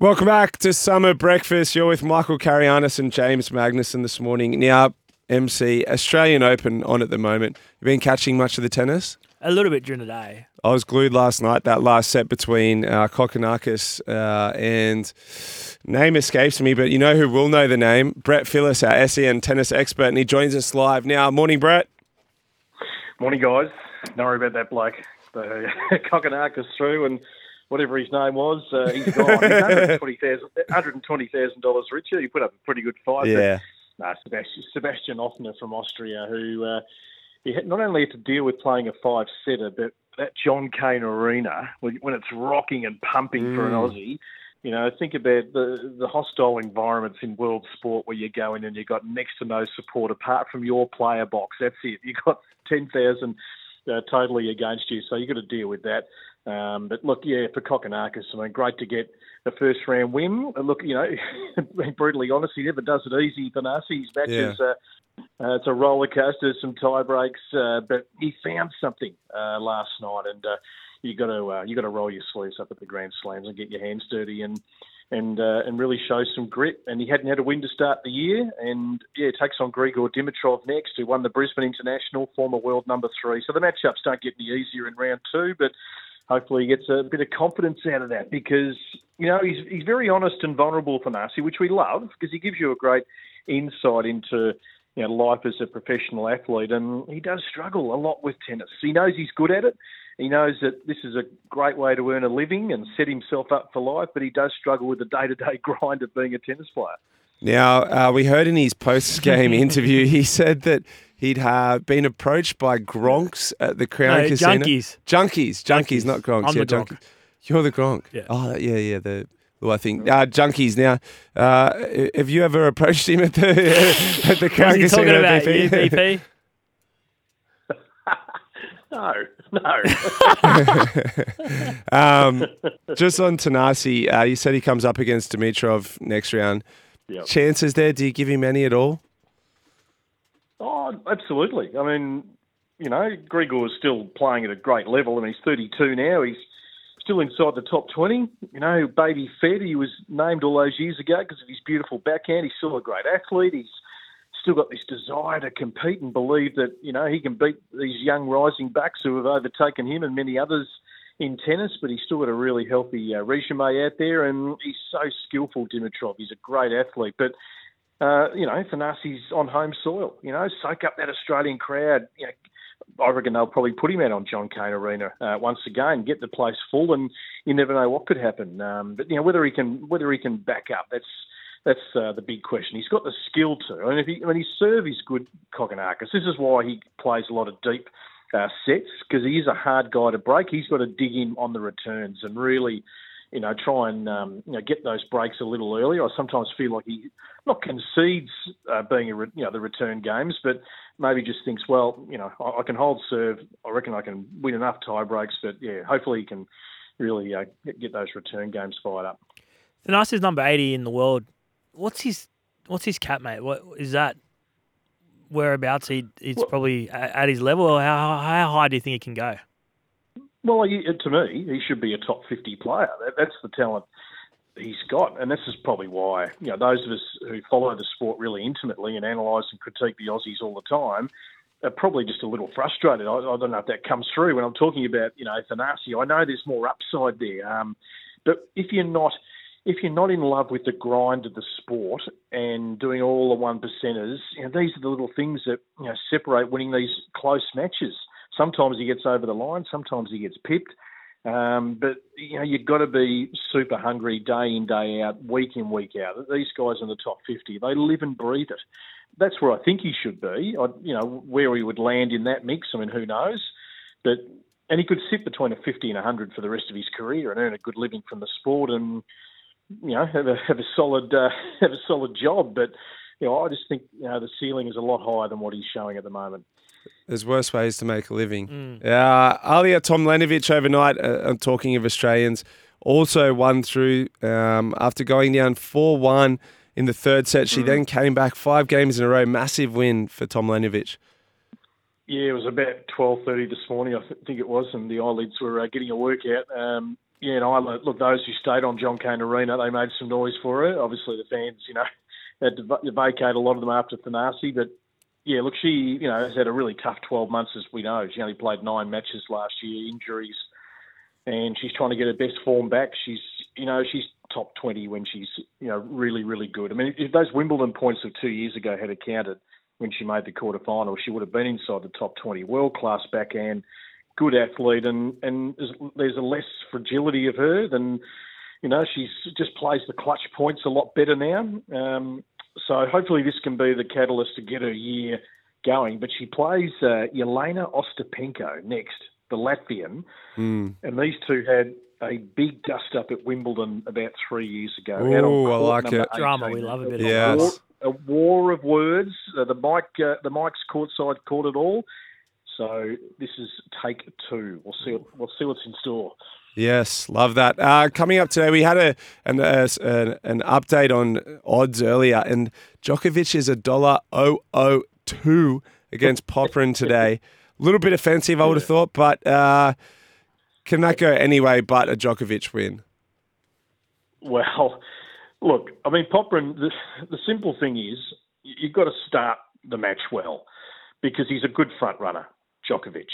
Welcome back to Summer Breakfast. You're with Michael Carayannis and James Magnuson this morning. Now, MC, Australian Open on at the moment. You been catching much of the tennis? A little bit during the day. I was glued last night, that last set between uh, Kokkinakis uh, and name escapes me, but you know who will know the name? Brett Phillips, our SEN tennis expert, and he joins us live now. Morning, Brett. Morning, guys. Don't worry about that bloke. The Kokkinakis through and whatever his name was, uh, he's gone. He's $120,000 richer. He put up a pretty good fight. Yeah. But, Sebastian, Sebastian Offner from Austria, who uh, he had not only had to deal with playing a five setter, but that John Cain Arena, when, when it's rocking and pumping mm. for an Aussie, you know, think about the the hostile environments in world sport where you go in and you've got next to no support apart from your player box. That's it. You've got 10,000 uh, totally against you, so you've got to deal with that. Um, but look, yeah, for Kokkinakis, I mean, great to get a first round win. Look, you know, being brutally honest, he never does it easy. Thanasi's matches, yeah. uh, uh, it's a roller coaster, some tie breaks, uh, but he found something uh, last night, and uh, you got to uh, you got to roll your sleeves up at the Grand Slams and get your hands dirty and and uh, and really show some grit. And he hadn't had a win to start the year, and yeah, takes on Grigor Dimitrov next, who won the Brisbane International, former world number three. So the matchups don't get any easier in round two, but hopefully he gets a bit of confidence out of that because you know he's he's very honest and vulnerable, Thanasi, which we love because he gives you a great insight into you know life as a professional athlete, and he does struggle a lot with tennis. He knows he's good at it. He knows that this is a great way to earn a living and set himself up for life, but he does struggle with the day-to-day grind of being a tennis player. Now, uh, we heard in his post-game interview, he said that he'd uh, been approached by Gronks at the Crown no, Casino. Junkies. Junkies. Junkies, Junkies. not Gronks. I'm yeah, the Gronk. You're the Gronk. Yeah. Oh, yeah, yeah. The well, I think uh, junkies. Now, uh, have you ever approached him at the at the Crown What's he talking Casino? about? BP? You, BP? No, no. um, just on Thanasi, uh, you said he comes up against Dimitrov next round. Yep. Chances there? Do you give him any at all? Oh, absolutely. I mean, you know, Grigor is still playing at a great level. I mean, he's 32 now. He's still inside the top 20. You know, baby fed. He was named all those years ago because of his beautiful backhand. He's still a great athlete. He's still got this desire to compete and believe that, you know, he can beat these young rising backs who have overtaken him and many others in tennis, but he's still got a really healthy uh, resume out there, and he's so skillful, Dimitrov. He's a great athlete, but uh, you know, Thanasi's on home soil. You know, soak up that Australian crowd. You know, I reckon they'll probably put him out on John Cain Arena uh, once again, get the place full, and you never know what could happen. Um, but you know, whether he can whether he can back up, that's that's uh, the big question. He's got the skill to, and if he, when he serve is good, Kokkinakis. This is why he plays a lot of deep uh, sets because he is a hard guy to break. He's got to dig in on the returns and really, you know, try and um, you know get those breaks a little earlier. I sometimes feel like he not concedes uh, being a re- you know the return games, but maybe just thinks, well, you know, I, I can hold serve. I reckon I can win enough tie breaks, but yeah, hopefully he can really uh, get those return games fired up. Thanasi's number 80 in the world. What's his what's his cap, mate? What is that? Whereabouts he he's Well- probably at his level. Or how how high do you think he can go? Well, he, to me, he should be a top 50 player. That, that's the talent he's got. And this is probably why, you know, those of us who follow the sport really intimately and analyse and critique the Aussies all the time are probably just a little frustrated. I, I don't know if that comes through when I'm talking about, you know, Thanasi. I know there's more upside there. Um, but if you're not if you're not in love with the grind of the sport and doing all the one percenters, you know, these are the little things that you know separate winning these close matches. Sometimes he gets over the line, sometimes he gets pipped. Um, but you know you've got to be super hungry day in day out, week in week out. These guys in the top fifty, they live and breathe it. That's where I think he should be. I, you know where he would land in that mix. I mean, who knows? But and he could sit between a fifty and a hundred for the rest of his career and earn a good living from the sport. And you know, have a have a solid uh, have a solid job. But you know, I just think you know the ceiling is a lot higher than what he's showing at the moment. There's worse ways to make a living. Mm. Uh, Ajla Tomljanovic overnight, uh, I'm talking of Australians, also won through um, after going down 4 1 in the third set. She mm. then came back five games in a row. Massive win for Tom Tomljanovic. Yeah, it was about 12.30 this morning, I th- think it was, and the eyelids were uh, getting a workout. Um, yeah, and I look, those who stayed on John Cain Arena, they made some noise for her. Obviously, the fans, you know, had to vacate a lot of them after Thanasi, but yeah, look, she you know has had a really tough 12 months, as we know. She only played nine matches last year, injuries, and she's trying to get her best form back. She's you know she's top 20 when she's you know really really good. I mean, if those Wimbledon points of two years ago had accounted when she made the quarterfinal, she would have been inside the top 20. World class backhand, good athlete, and and there's a less fragility of her than you know she's just plays the clutch points a lot better now. Um, so hopefully this can be the catalyst to get her year going. But she plays uh, Jelena Ostapenko next, the Latvian, mm. and these two had a big dust up at Wimbledon about three years ago. Oh, I like it. Drama, we love a bit yes. of war, a war of words. Uh, the mic, uh, the mic's courtside caught it all. So this is take two. We'll see. We'll see what's in store. Yes, love that. Uh, coming up today, we had a an, a, an update on odds earlier, and Djokovic is a dollar oh oh two against Popyrin today. A little bit offensive, I would have thought, but uh, can that go anyway but a Djokovic win? Well, look, I mean, Popyrin. The, the simple thing is you've got to start the match well because he's a good front runner, Djokovic.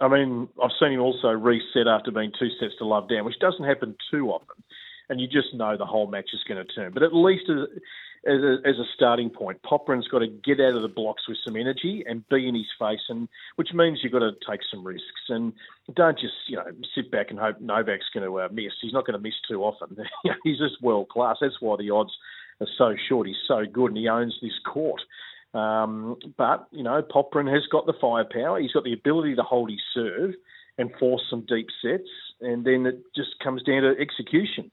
I mean, I've seen him also reset after being two sets to love down, which doesn't happen too often. And you just know the whole match is going to turn. But at least as, as, a, as a starting point, Popyrin's got to get out of the blocks with some energy and be in his face, and which means you've got to take some risks and don't just you know sit back and hope Novak's going to uh, miss. He's not going to miss too often. He's just world class. That's why the odds are so short. He's so good, and he owns this court. Um, but, you know, Popyrin has got the firepower. He's got the ability to hold his serve and force some deep sets. And then it just comes down to execution.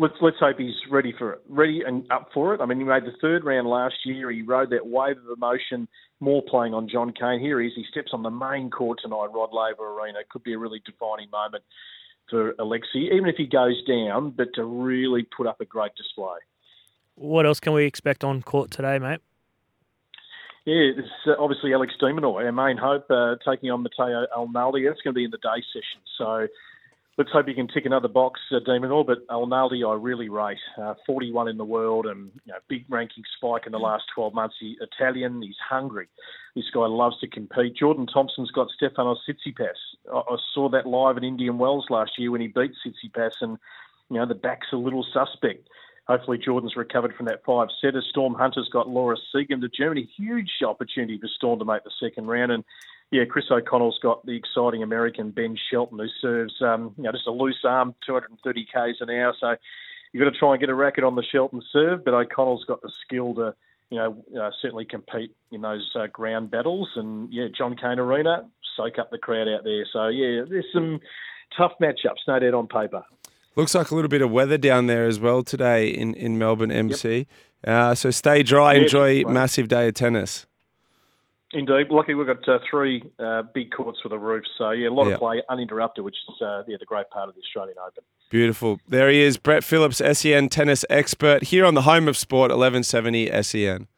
Let's let's hope he's ready for it, ready and up for it. I mean, he made the third round last year. He rode that wave of emotion, more playing on John Cain. Here he is. He steps on the main court tonight, Rod Laver Arena. Could be a really defining moment for Alexei, even if he goes down, but to really put up a great display. What else can we expect on court today, mate? Yeah, it's uh, obviously Alex de Minaur, our main hope, uh, taking on Matteo Arnaldi. That's going to be in the day session. So let's hope he can tick another box, uh, de Minaur. But Arnaldi, I really rate. Uh, 41 in the world and you know, big ranking spike in the last 12 months. He's Italian, he's hungry. This guy loves to compete. Jordan Thompson's got Stefanos Tsitsipas. I, I saw that live in Indian Wells last year when he beat Tsitsipas, and you know the back's a little suspect. Hopefully, Jordan's recovered from that five setter. Storm Hunter's got Laura Siegemund to Germany. Huge opportunity for Storm to make the second round. And yeah, Chris O'Connell's got the exciting American Ben Shelton who serves um, you know just a loose arm, 230 k's an hour. So you've got to try and get a racket on the Shelton serve, but O'Connell's got the skill to you know uh, certainly compete in those uh, ground battles. And yeah, John Cain Arena soak up the crowd out there. So yeah, there's some tough matchups, no doubt on paper. Looks like a little bit of weather down there as well today in, in Melbourne MC. Yep. Uh, so stay dry, yeah, enjoy right. massive day of tennis. Indeed. Lucky we've got uh, three uh, big courts with a roof. So, yeah, a lot yep. of play uninterrupted, which is uh, yeah, the great part of the Australian Open. Beautiful. There he is, Brett Phillips, SEN tennis expert, here on the home of sport, 1170 SEN.